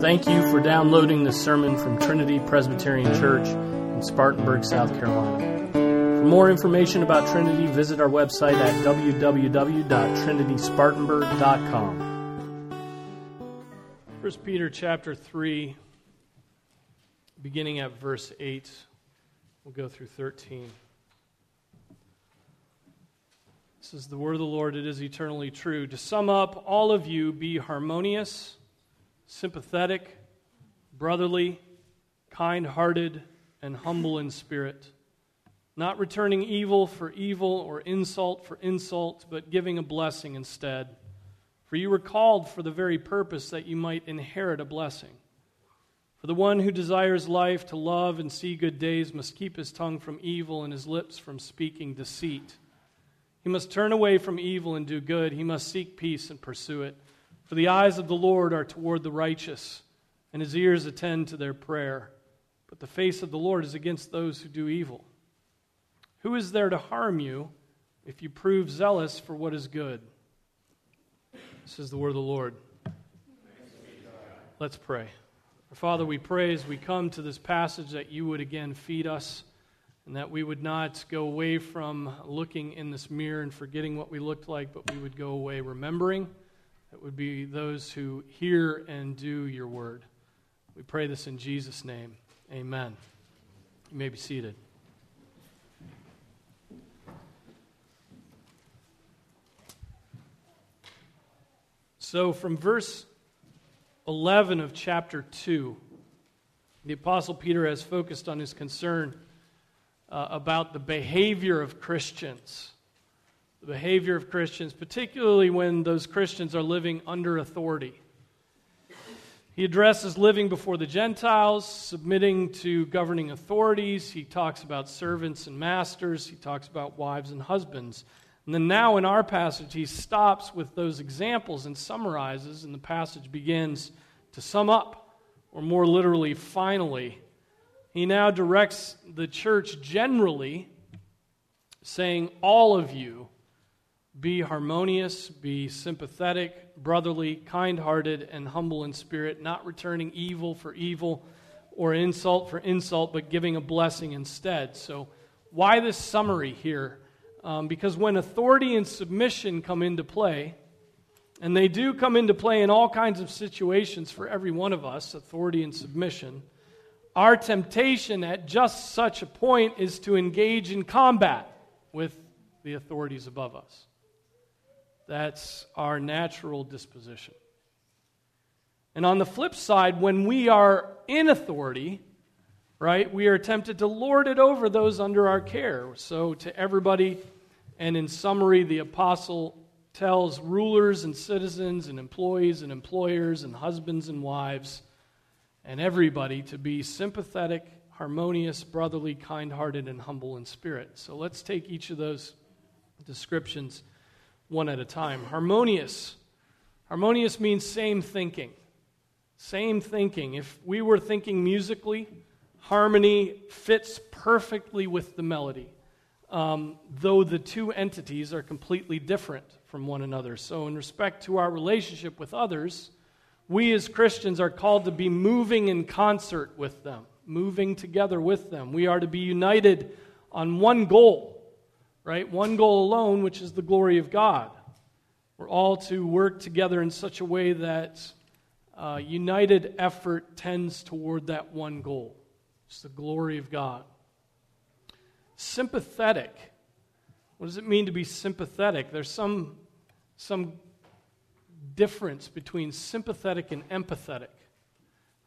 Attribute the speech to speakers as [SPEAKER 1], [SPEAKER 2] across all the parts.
[SPEAKER 1] Thank you for downloading this sermon from Trinity Presbyterian Church in Spartanburg, South Carolina. For more information about Trinity, visit our website at www.trinityspartanburg.com. 1 Peter chapter 3, beginning at verse 8. We'll go through 13. This is the word of the Lord, it is eternally true. To sum up, all of you be harmonious sympathetic, brotherly, kind hearted, and humble in spirit, not returning evil for evil or insult for insult, but giving a blessing instead. For you were called for the very purpose that you might inherit a blessing. For the one who desires life to love and see good days must keep his tongue from evil and his lips from speaking deceit. He must turn away from evil and do good. He must seek peace and pursue it. For the eyes of the Lord are toward the righteous, and his ears attend to their prayer. But the face of the Lord is against those who do evil. Who is there to harm you if you prove zealous for what is good? This is the word of the Lord. Let's pray. Father, we pray as we come to this passage that you would again feed us and that we would not go away from looking in this mirror and forgetting what we looked like, but we would go away remembering that would be those who hear and do your word. We pray this in Jesus' name. Amen. You may be seated. So, from verse 11 of chapter 2, the Apostle Peter has focused on his concern uh, about the behavior of Christians the behavior of Christians, particularly when those Christians are living under authority. He addresses living before the Gentiles, submitting to governing authorities. He talks about servants and masters. He talks about wives and husbands. And then now in our passage, he stops with those examples and summarizes, and the passage begins to sum up, or more literally, finally. He now directs the church generally, saying, All of you be harmonious, be sympathetic, brotherly, kind hearted, and humble in spirit, not returning evil for evil or insult for insult, but giving a blessing instead. So, why this summary here? Um, because when authority and submission come into play, and they do come into play in all kinds of situations for every one of us, authority and submission, our temptation at just such a point is to engage in combat with the authorities above us. That's our natural disposition. And on the flip side, when we are in authority, right, we are tempted to lord it over those under our care. So, to everybody, and in summary, the apostle tells rulers and citizens and employees and employers and husbands and wives and everybody to be sympathetic, harmonious, brotherly, kind hearted, and humble in spirit. So, let's take each of those descriptions one at a time. Harmonious. Harmonious means same thinking. Same thinking. If we were thinking musically, harmony fits perfectly with the melody, um, though the two entities are completely different from one another. So, in respect to our relationship with others, we as Christians are called to be moving in concert with them, moving together with them. We are to be united on one goal right? One goal alone, which is the glory of God. We're all to work together in such a way that uh, united effort tends toward that one goal. It's the glory of God. Sympathetic. What does it mean to be sympathetic? There's some, some difference between sympathetic and empathetic,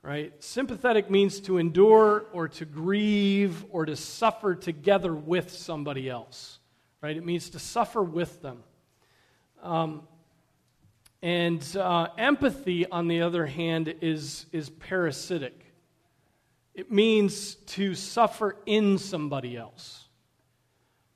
[SPEAKER 1] right? Sympathetic means to endure or to grieve or to suffer together with somebody else right? It means to suffer with them. Um, and uh, empathy, on the other hand, is, is parasitic. It means to suffer in somebody else,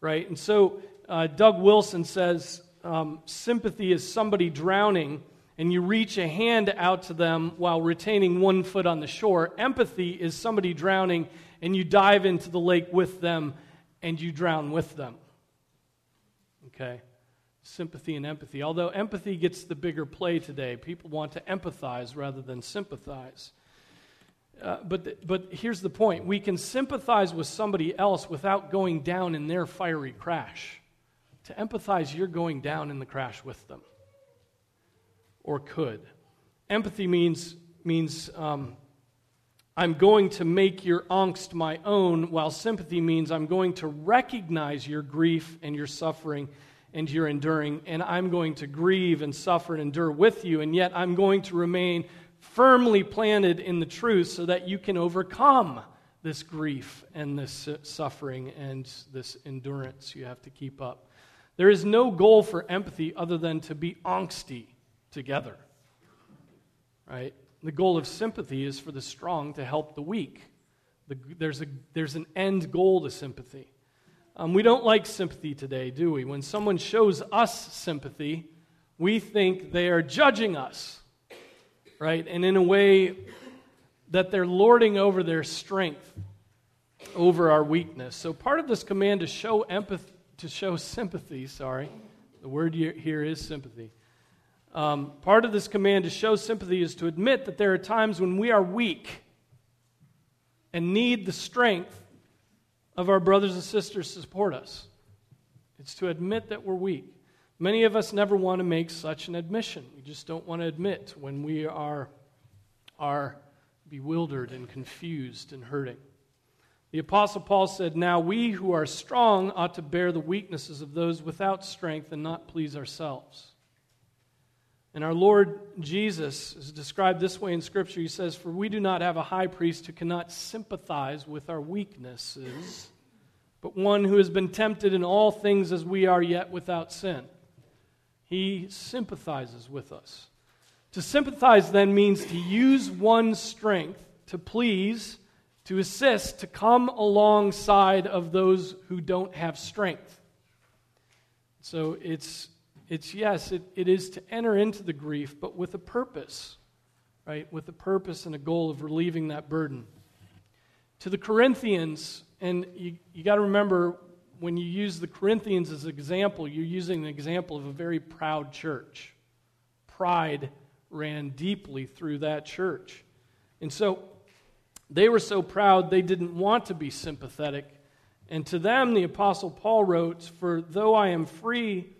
[SPEAKER 1] right? And so uh, Doug Wilson says um, sympathy is somebody drowning and you reach a hand out to them while retaining one foot on the shore. Empathy is somebody drowning and you dive into the lake with them and you drown with them. Okay? sympathy and empathy. Although empathy gets the bigger play today, people want to empathize rather than sympathize. Uh, but, but here's the point we can sympathize with somebody else without going down in their fiery crash. To empathize, you're going down in the crash with them, or could. Empathy means, means um, I'm going to make your angst my own, while sympathy means I'm going to recognize your grief and your suffering and your enduring, and I'm going to grieve and suffer and endure with you, and yet I'm going to remain firmly planted in the truth so that you can overcome this grief and this suffering and this endurance you have to keep up. There is no goal for empathy other than to be angsty together. Right? The goal of sympathy is for the strong to help the weak. The, there's, a, there's an end goal to sympathy. Um, we don't like sympathy today, do we? When someone shows us sympathy, we think they are judging us right? And in a way that they're lording over their strength over our weakness. So part of this command to show empathy, to show sympathy, sorry, the word here is sympathy. Um, part of this command to show sympathy is to admit that there are times when we are weak and need the strength of our brothers and sisters to support us. It's to admit that we're weak. Many of us never want to make such an admission. We just don't want to admit when we are, are bewildered and confused and hurting. The Apostle Paul said, Now we who are strong ought to bear the weaknesses of those without strength and not please ourselves. And our Lord Jesus is described this way in Scripture. He says, For we do not have a high priest who cannot sympathize with our weaknesses, but one who has been tempted in all things as we are, yet without sin. He sympathizes with us. To sympathize then means to use one's strength to please, to assist, to come alongside of those who don't have strength. So it's, it's yes, it, it is to enter into the grief, but with a purpose, right? With a purpose and a goal of relieving that burden. To the Corinthians, and you, you got to remember when you use the Corinthians as an example, you're using an example of a very proud church. Pride ran deeply through that church. And so they were so proud they didn't want to be sympathetic. And to them, the Apostle Paul wrote, For though I am free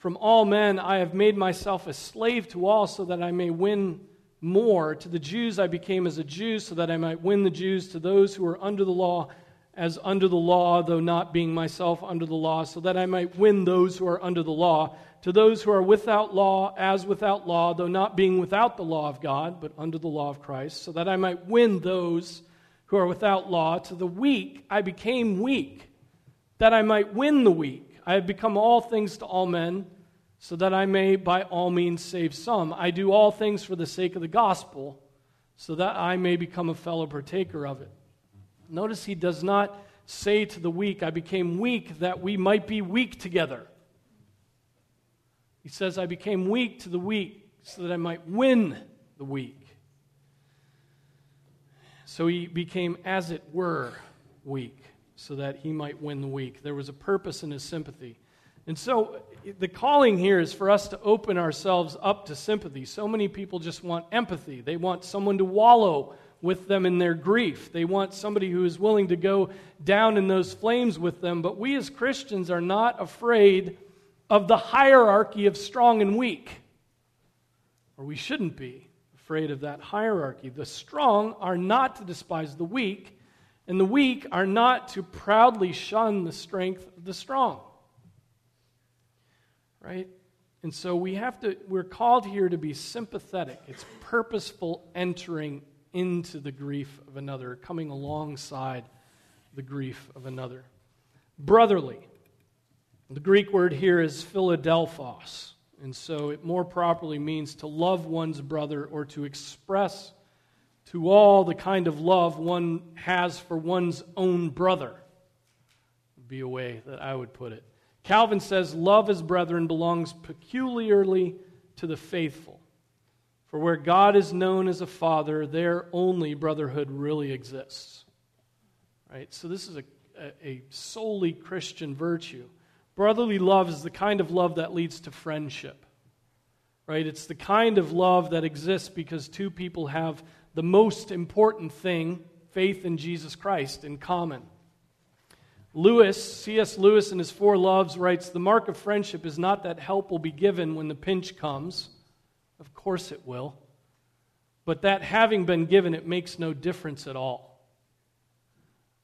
[SPEAKER 1] from all men, I have made myself a slave to all so that I may win more. To the Jews, I became as a Jew so that I might win the Jews. To those who are under the law, as under the law, though not being myself under the law, so that I might win those who are under the law. To those who are without law, as without law, though not being without the law of God, but under the law of Christ, so that I might win those who are without law. To the weak, I became weak, that I might win the weak. I have become all things to all men, so that I may by all means save some. I do all things for the sake of the gospel, so that I may become a fellow partaker of it. Notice he does not say to the weak, I became weak that we might be weak together. He says, I became weak to the weak so that I might win the weak. So he became, as it were, weak so that he might win the weak. There was a purpose in his sympathy. And so the calling here is for us to open ourselves up to sympathy. So many people just want empathy, they want someone to wallow with them in their grief. They want somebody who is willing to go down in those flames with them. But we as Christians are not afraid of the hierarchy of strong and weak. Or we shouldn't be afraid of that hierarchy. The strong are not to despise the weak, and the weak are not to proudly shun the strength of the strong. Right? And so we have to, we're called here to be sympathetic. It's purposeful entering into the grief of another, coming alongside the grief of another. Brotherly. The Greek word here is Philadelphos, and so it more properly means to love one's brother or to express to all the kind of love one has for one's own brother. Would be a way that I would put it. Calvin says, Love as brethren belongs peculiarly to the faithful. For where God is known as a father, there only brotherhood really exists. Right? So this is a, a, a solely Christian virtue. Brotherly love is the kind of love that leads to friendship. Right? It's the kind of love that exists because two people have the most important thing, faith in Jesus Christ, in common. Lewis, C.S. Lewis, in his Four Loves, writes The mark of friendship is not that help will be given when the pinch comes. Of course it will. But that having been given, it makes no difference at all.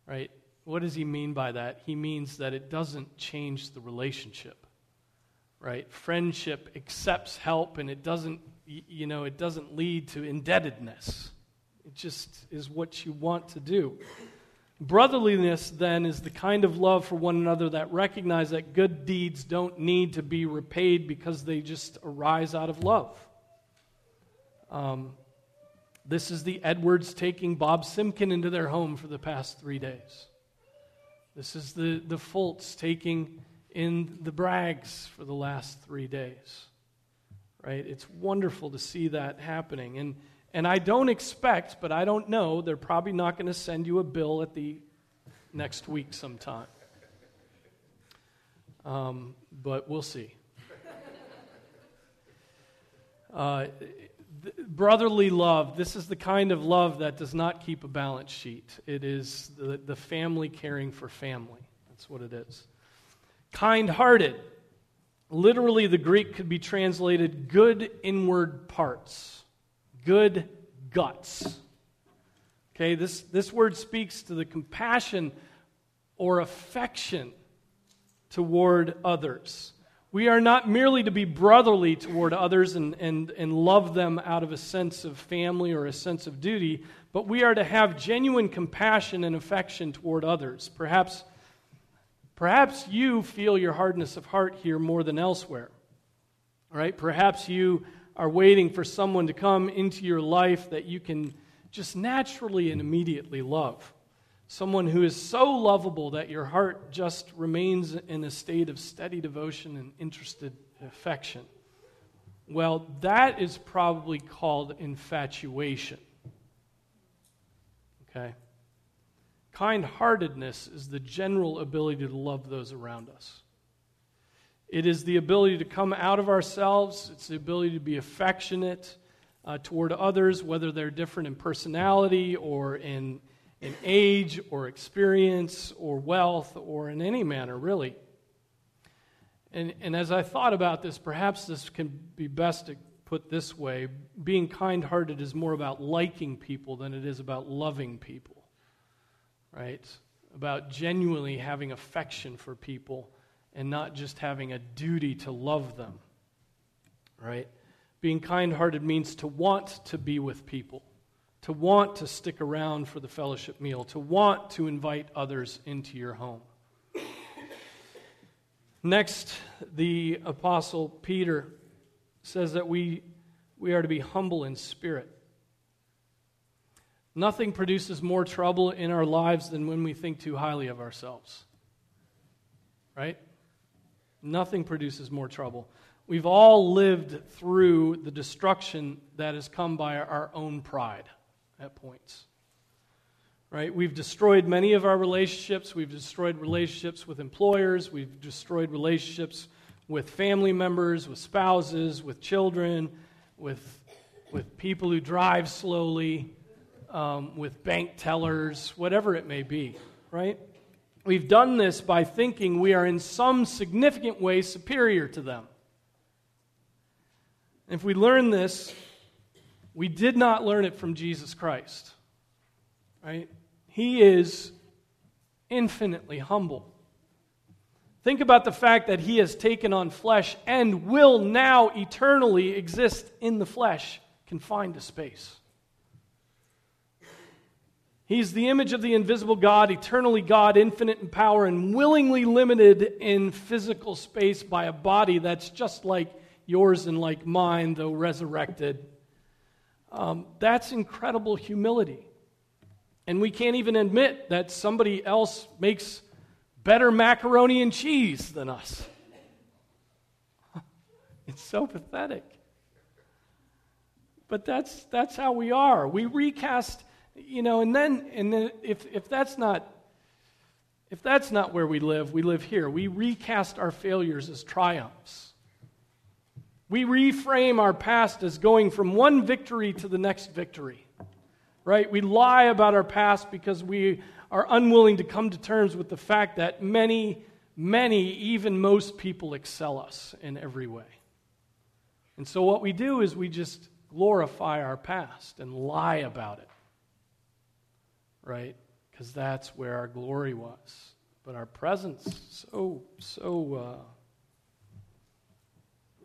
[SPEAKER 1] Right? What does he mean by that? He means that it doesn't change the relationship. Right? Friendship accepts help and it doesn't, you know, it doesn't lead to indebtedness. It just is what you want to do. Brotherliness, then, is the kind of love for one another that recognize that good deeds don't need to be repaid because they just arise out of love. Um, this is the Edwards taking Bob Simkin into their home for the past three days. This is the, the Fultz taking in the Brags for the last three days. Right? It's wonderful to see that happening. And and I don't expect, but I don't know, they're probably not going to send you a bill at the next week sometime. Um, but we'll see. Uh, brotherly love, this is the kind of love that does not keep a balance sheet. It is the, the family caring for family. That's what it is. Kind hearted. Literally, the Greek could be translated good inward parts good guts. Okay, this, this word speaks to the compassion or affection toward others. We are not merely to be brotherly toward others and, and, and love them out of a sense of family or a sense of duty, but we are to have genuine compassion and affection toward others. Perhaps, perhaps you feel your hardness of heart here more than elsewhere. Right? Perhaps you are waiting for someone to come into your life that you can just naturally and immediately love. Someone who is so lovable that your heart just remains in a state of steady devotion and interested affection. Well, that is probably called infatuation. Okay? Kind heartedness is the general ability to love those around us. It is the ability to come out of ourselves, it's the ability to be affectionate uh, toward others, whether they're different in personality or in, in age or experience or wealth or in any manner, really. And, and as I thought about this, perhaps this can be best put this way being kind hearted is more about liking people than it is about loving people, right? About genuinely having affection for people and not just having a duty to love them. Right? Being kind hearted means to want to be with people, to want to stick around for the fellowship meal, to want to invite others into your home. Next, the Apostle Peter says that we, we are to be humble in spirit. Nothing produces more trouble in our lives than when we think too highly of ourselves. Right? Nothing produces more trouble. We've all lived through the destruction that has come by our own pride at points. Right? We've destroyed many of our relationships. We've destroyed relationships with employers. We've destroyed relationships with family members, with spouses, with children, with, with people who drive slowly, um, with bank tellers, whatever it may be. Right? We've done this by thinking we are in some significant way superior to them. If we learn this, we did not learn it from Jesus Christ. Right? He is infinitely humble. Think about the fact that he has taken on flesh and will now eternally exist in the flesh, confined to space. He's the image of the invisible God, eternally God, infinite in power, and willingly limited in physical space by a body that's just like yours and like mine, though resurrected. Um, that's incredible humility. And we can't even admit that somebody else makes better macaroni and cheese than us. It's so pathetic. But that's, that's how we are. We recast you know, and then, and then if, if that's not If that's not where we live, we live here. We recast our failures as triumphs. We reframe our past as going from one victory to the next victory. Right? We lie about our past because we are unwilling to come to terms with the fact that many, many, even most people excel us in every way. And so what we do is we just glorify our past and lie about it. Right? Because that's where our glory was. But our presence, so, so, uh,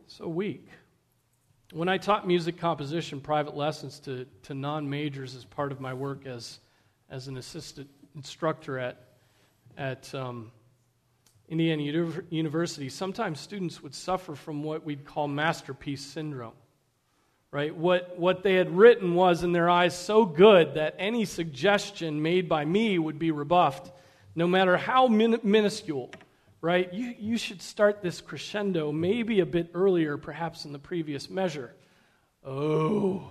[SPEAKER 1] so weak. When I taught music composition private lessons to, to non majors as part of my work as, as an assistant instructor at, at um, Indiana University, sometimes students would suffer from what we'd call masterpiece syndrome. Right? What, what they had written was in their eyes so good that any suggestion made by me would be rebuffed, no matter how min- minuscule. Right? You, you should start this crescendo maybe a bit earlier, perhaps in the previous measure. Oh.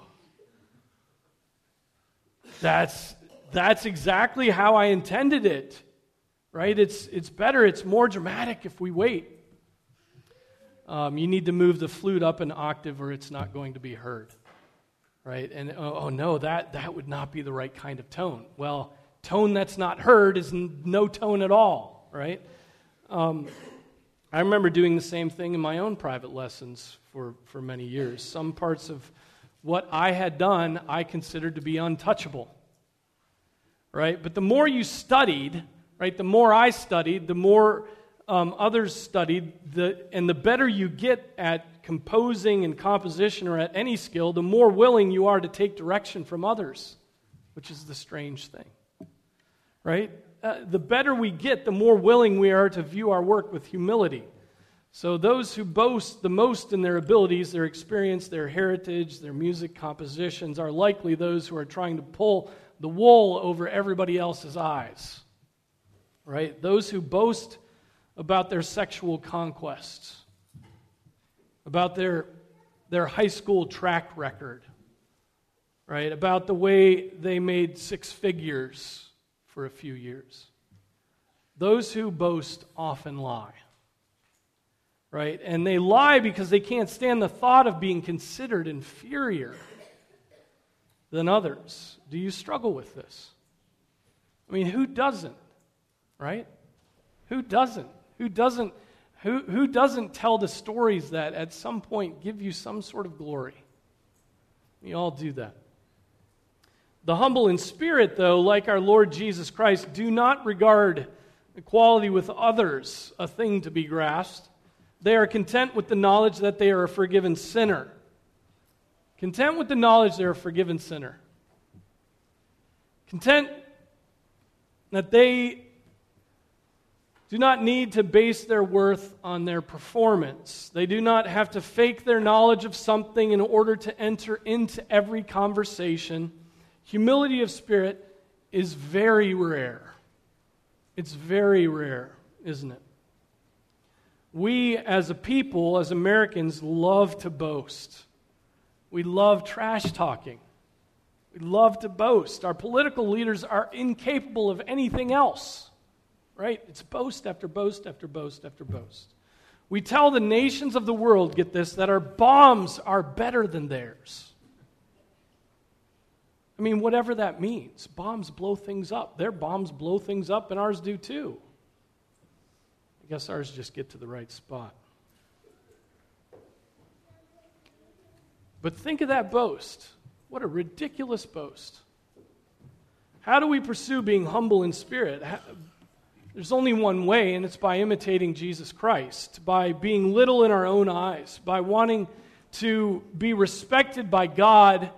[SPEAKER 1] That's, that's exactly how I intended it. Right? It's, it's better, it's more dramatic if we wait. Um, you need to move the flute up an octave or it's not going to be heard. Right? And oh, oh no, that, that would not be the right kind of tone. Well, tone that's not heard is no tone at all, right? Um, I remember doing the same thing in my own private lessons for, for many years. Some parts of what I had done I considered to be untouchable right? But the more you studied, right, the more I studied, the more um, others studied, the, and the better you get at composing and composition or at any skill, the more willing you are to take direction from others, which is the strange thing, right? Uh, the better we get, the more willing we are to view our work with humility. So, those who boast the most in their abilities, their experience, their heritage, their music compositions, are likely those who are trying to pull the wool over everybody else's eyes. Right? Those who boast about their sexual conquests, about their, their high school track record, right? About the way they made six figures for a few years. Those who boast often lie. Right? And they lie because they can't stand the thought of being considered inferior than others. Do you struggle with this? I mean, who doesn't? Right? Who doesn't? Who doesn't? Who, who doesn't tell the stories that at some point give you some sort of glory? We all do that. The humble in spirit, though, like our Lord Jesus Christ, do not regard equality with others a thing to be grasped. They are content with the knowledge that they are a forgiven sinner Content with the knowledge they're a forgiven sinner. Content that they do not need to base their worth on their performance. They do not have to fake their knowledge of something in order to enter into every conversation. Humility of spirit is very rare. It's very rare, isn't it? We, as a people, as Americans, love to boast. We love trash talking. We love to boast. Our political leaders are incapable of anything else, right? It's boast after boast after boast after boast. We tell the nations of the world, get this, that our bombs are better than theirs. I mean, whatever that means. Bombs blow things up. Their bombs blow things up, and ours do too. I guess ours just get to the right spot. But think of that boast. What a ridiculous boast. How do we pursue being humble in spirit? There's only one way, and it's by imitating Jesus Christ, by being little in our own eyes, by wanting to be respected by God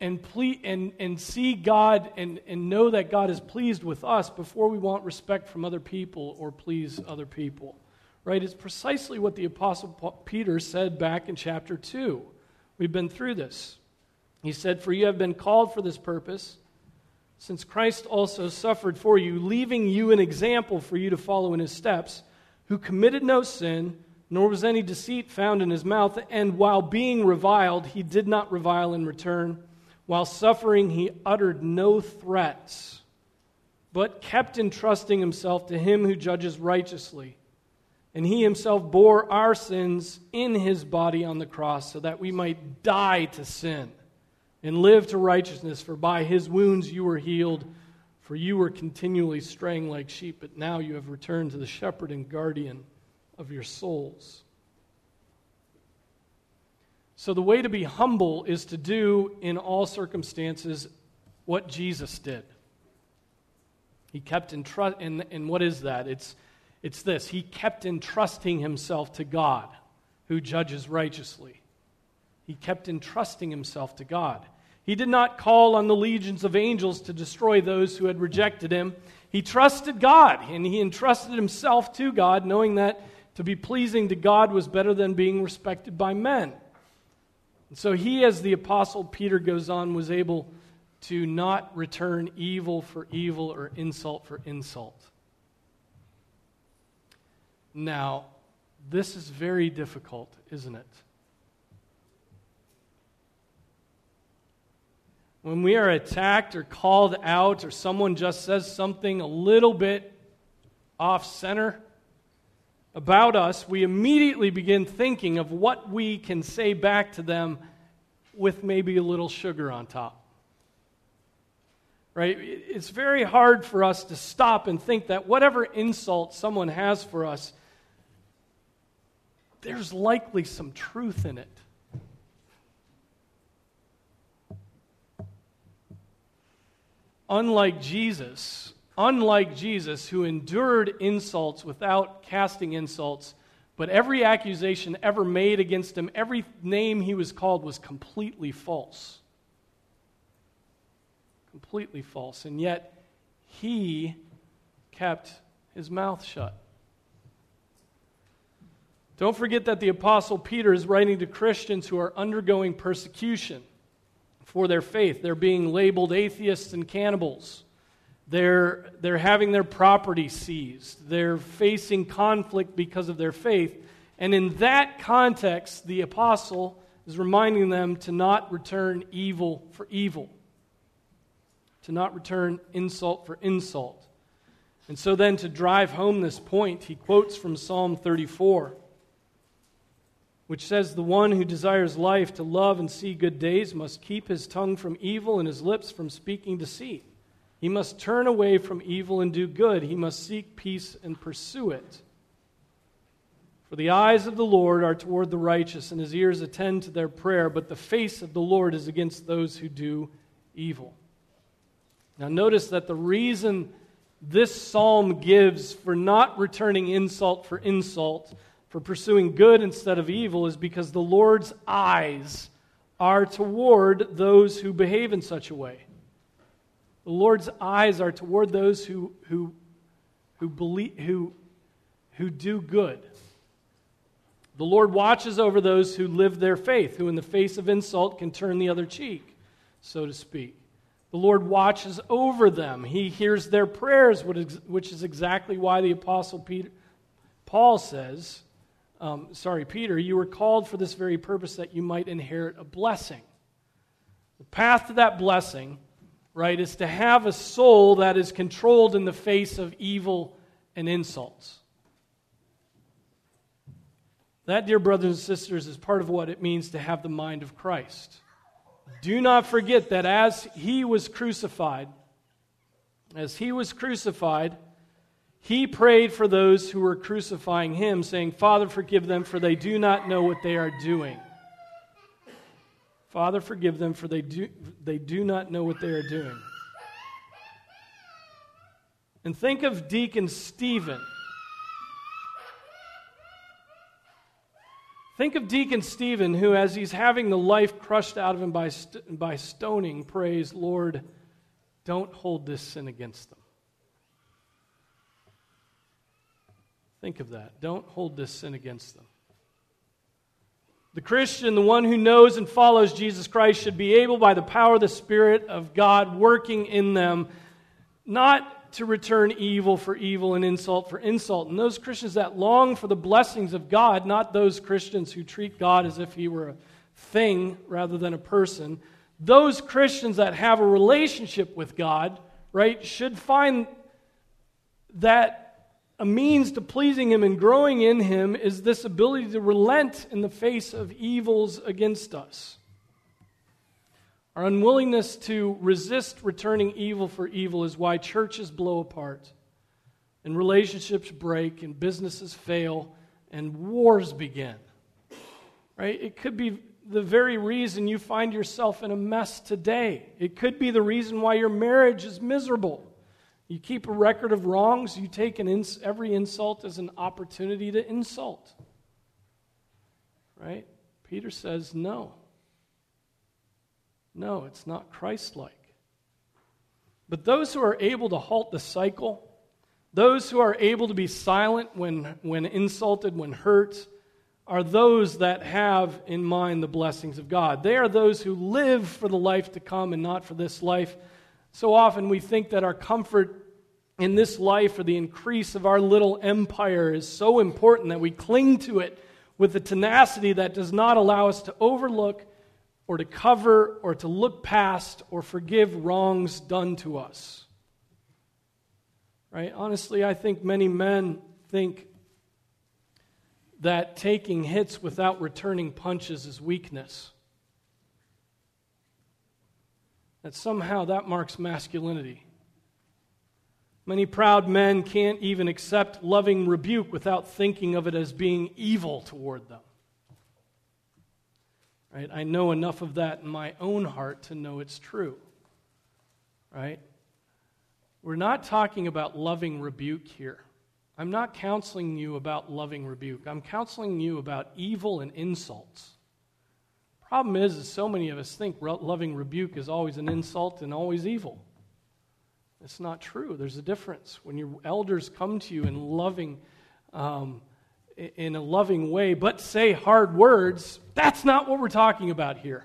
[SPEAKER 1] and, ple- and, and see God and, and know that God is pleased with us before we want respect from other people or please other people. Right? It's precisely what the Apostle Peter said back in chapter 2. We've been through this. He said, For you have been called for this purpose, since Christ also suffered for you, leaving you an example for you to follow in his steps, who committed no sin, nor was any deceit found in his mouth, and while being reviled, he did not revile in return. While suffering, he uttered no threats, but kept entrusting himself to him who judges righteously. And he himself bore our sins in his body on the cross so that we might die to sin and live to righteousness. For by his wounds you were healed, for you were continually straying like sheep, but now you have returned to the shepherd and guardian of your souls. So, the way to be humble is to do in all circumstances what Jesus did. He kept in trust, and, and what is that? It's, it's this He kept entrusting himself to God, who judges righteously. He kept entrusting himself to God. He did not call on the legions of angels to destroy those who had rejected him. He trusted God, and he entrusted himself to God, knowing that to be pleasing to God was better than being respected by men. And so he, as the Apostle Peter goes on, was able to not return evil for evil or insult for insult. Now, this is very difficult, isn't it? When we are attacked or called out, or someone just says something a little bit off center about us, we immediately begin thinking of what we can say back to them with maybe a little sugar on top right? It's very hard for us to stop and think that whatever insult someone has for us, there's likely some truth in it. Unlike Jesus, unlike Jesus, who endured insults without casting insults, but every accusation ever made against him, every name he was called was completely false completely false. And yet, he kept his mouth shut. Don't forget that the Apostle Peter is writing to Christians who are undergoing persecution for their faith. They're being labeled atheists and cannibals. They're, they're having their property seized. They're facing conflict because of their faith. And in that context, the apostle is reminding them to not return evil for evil to not return insult for insult. And so then, to drive home this point, he quotes from Psalm 34, which says, The one who desires life to love and see good days must keep his tongue from evil and his lips from speaking deceit. He must turn away from evil and do good. He must seek peace and pursue it. For the eyes of the Lord are toward the righteous, and his ears attend to their prayer, but the face of the Lord is against those who do evil. Now, notice that the reason this psalm gives for not returning insult for insult, for pursuing good instead of evil, is because the Lord's eyes are toward those who behave in such a way. The Lord's eyes are toward those who, who, who, believe, who, who do good. The Lord watches over those who live their faith, who in the face of insult can turn the other cheek, so to speak. The Lord watches over them. He hears their prayers, which is exactly why the Apostle Peter, Paul says, um, sorry, Peter, you were called for this very purpose that you might inherit a blessing. The path to that blessing, right, is to have a soul that is controlled in the face of evil and insults. That, dear brothers and sisters, is part of what it means to have the mind of Christ. Do not forget that as he was crucified, as he was crucified, he prayed for those who were crucifying him, saying, Father, forgive them, for they do not know what they are doing. Father, forgive them, for they do, they do not know what they are doing. And think of Deacon Stephen Think of Deacon Stephen, who, as he's having the life crushed out of him by, st- by stoning, prays, Lord, don't hold this sin against them. Think of that. Don't hold this sin against them. The Christian, the one who knows and follows Jesus Christ, should be able, by the power of the Spirit of God working in them, not to return evil for evil and insult for insult. And those Christians that long for the blessings of God, not those Christians who treat God as if he were a thing rather than a person, those Christians that have a relationship with God, right, should find that a means to pleasing Him and growing in Him is this ability to relent in the face of evils against us. Our unwillingness to resist returning evil for evil is why churches blow apart, and relationships break, and businesses fail, and wars begin. Right? It could be the very reason you find yourself in a mess today. It could be the reason why your marriage is miserable. You keep a record of wrongs, you take ins- every insult as an opportunity to insult. Right? Peter says, no. No, it's not Christ like. But those who are able to halt the cycle, those who are able to be silent when, when insulted, when hurt, are those that have in mind the blessings of God. They are those who live for the life to come and not for this life. So often we think that our comfort in this life or the increase of our little empire is so important that we cling to it with a tenacity that does not allow us to overlook or to cover or to look past or forgive wrongs done to us. Right? Honestly, I think many men think that taking hits without returning punches is weakness. That somehow that marks masculinity. Many proud men can't even accept loving rebuke without thinking of it as being evil toward them. Right? I know enough of that in my own heart to know it's true. Right? We're not talking about loving rebuke here. I'm not counseling you about loving rebuke. I'm counseling you about evil and insults. Problem is, is so many of us think loving rebuke is always an insult and always evil. It's not true. There's a difference. When your elders come to you in loving um, in a loving way, but say hard words, that's not what we're talking about here.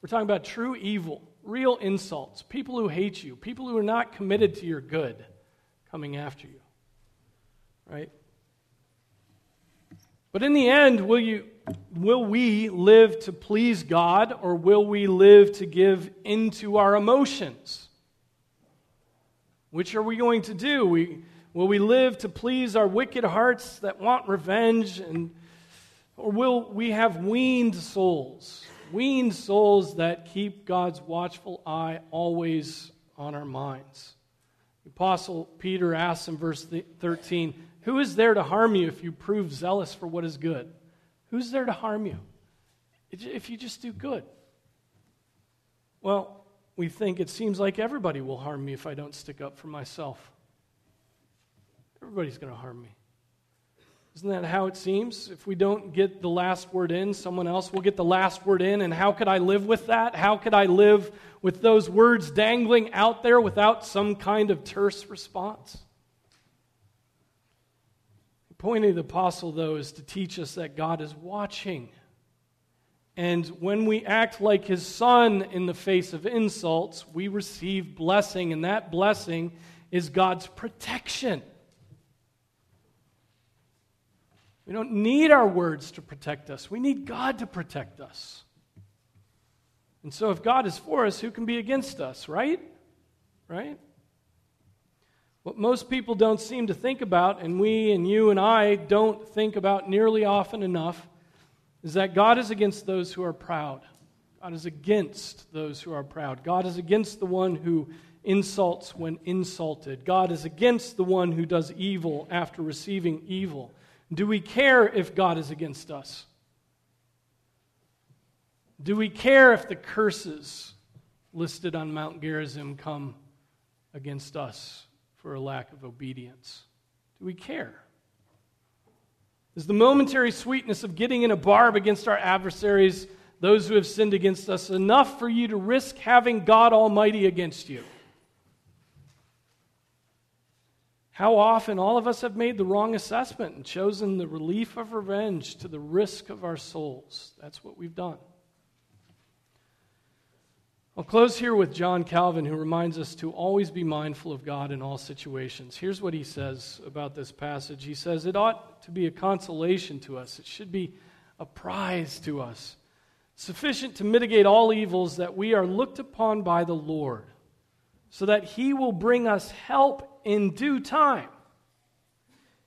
[SPEAKER 1] We're talking about true evil, real insults, people who hate you, people who are not committed to your good coming after you. Right? But in the end, will, you, will we live to please God or will we live to give into our emotions? Which are we going to do? We, Will we live to please our wicked hearts that want revenge? And, or will we have weaned souls? Weaned souls that keep God's watchful eye always on our minds. The Apostle Peter asks in verse 13, Who is there to harm you if you prove zealous for what is good? Who's there to harm you if you just do good? Well, we think it seems like everybody will harm me if I don't stick up for myself. Everybody's going to harm me. Isn't that how it seems? If we don't get the last word in, someone else will get the last word in. And how could I live with that? How could I live with those words dangling out there without some kind of terse response? The point of the apostle, though, is to teach us that God is watching. And when we act like his son in the face of insults, we receive blessing, and that blessing is God's protection. We don't need our words to protect us. We need God to protect us. And so, if God is for us, who can be against us, right? Right? What most people don't seem to think about, and we and you and I don't think about nearly often enough, is that God is against those who are proud. God is against those who are proud. God is against the one who insults when insulted. God is against the one who does evil after receiving evil. Do we care if God is against us? Do we care if the curses listed on Mount Gerizim come against us for a lack of obedience? Do we care? Is the momentary sweetness of getting in a barb against our adversaries, those who have sinned against us, enough for you to risk having God Almighty against you? How often all of us have made the wrong assessment and chosen the relief of revenge to the risk of our souls. That's what we've done. I'll close here with John Calvin, who reminds us to always be mindful of God in all situations. Here's what he says about this passage He says, It ought to be a consolation to us, it should be a prize to us, sufficient to mitigate all evils that we are looked upon by the Lord so that he will bring us help in due time.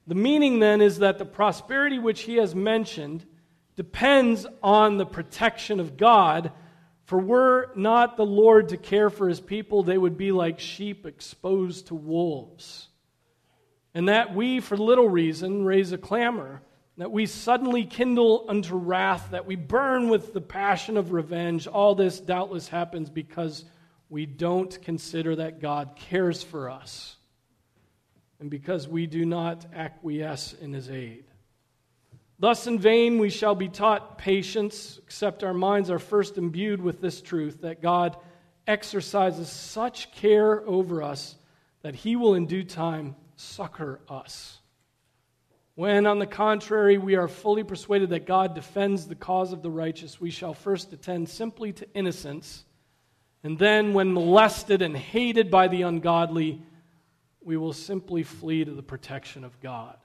[SPEAKER 1] The meaning then is that the prosperity which he has mentioned depends on the protection of God. For were not the Lord to care for his people, they would be like sheep exposed to wolves. And that we, for little reason, raise a clamor, that we suddenly kindle unto wrath, that we burn with the passion of revenge. All this doubtless happens because we don't consider that God cares for us, and because we do not acquiesce in his aid. Thus, in vain we shall be taught patience, except our minds are first imbued with this truth that God exercises such care over us that he will in due time succor us. When, on the contrary, we are fully persuaded that God defends the cause of the righteous, we shall first attend simply to innocence, and then, when molested and hated by the ungodly, we will simply flee to the protection of God.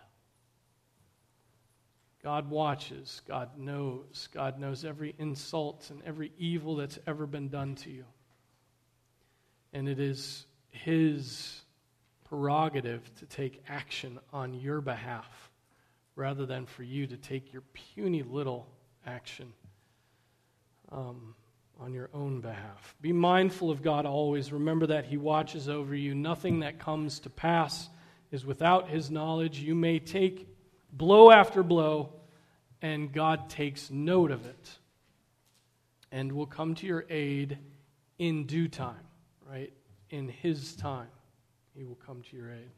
[SPEAKER 1] God watches, God knows, God knows every insult and every evil that's ever been done to you. And it is His prerogative to take action on your behalf rather than for you to take your puny little action um, on your own behalf. Be mindful of God always. Remember that He watches over you. Nothing that comes to pass is without His knowledge. You may take blow after blow, and God takes note of it and will come to your aid in due time, right? In His time, He will come to your aid.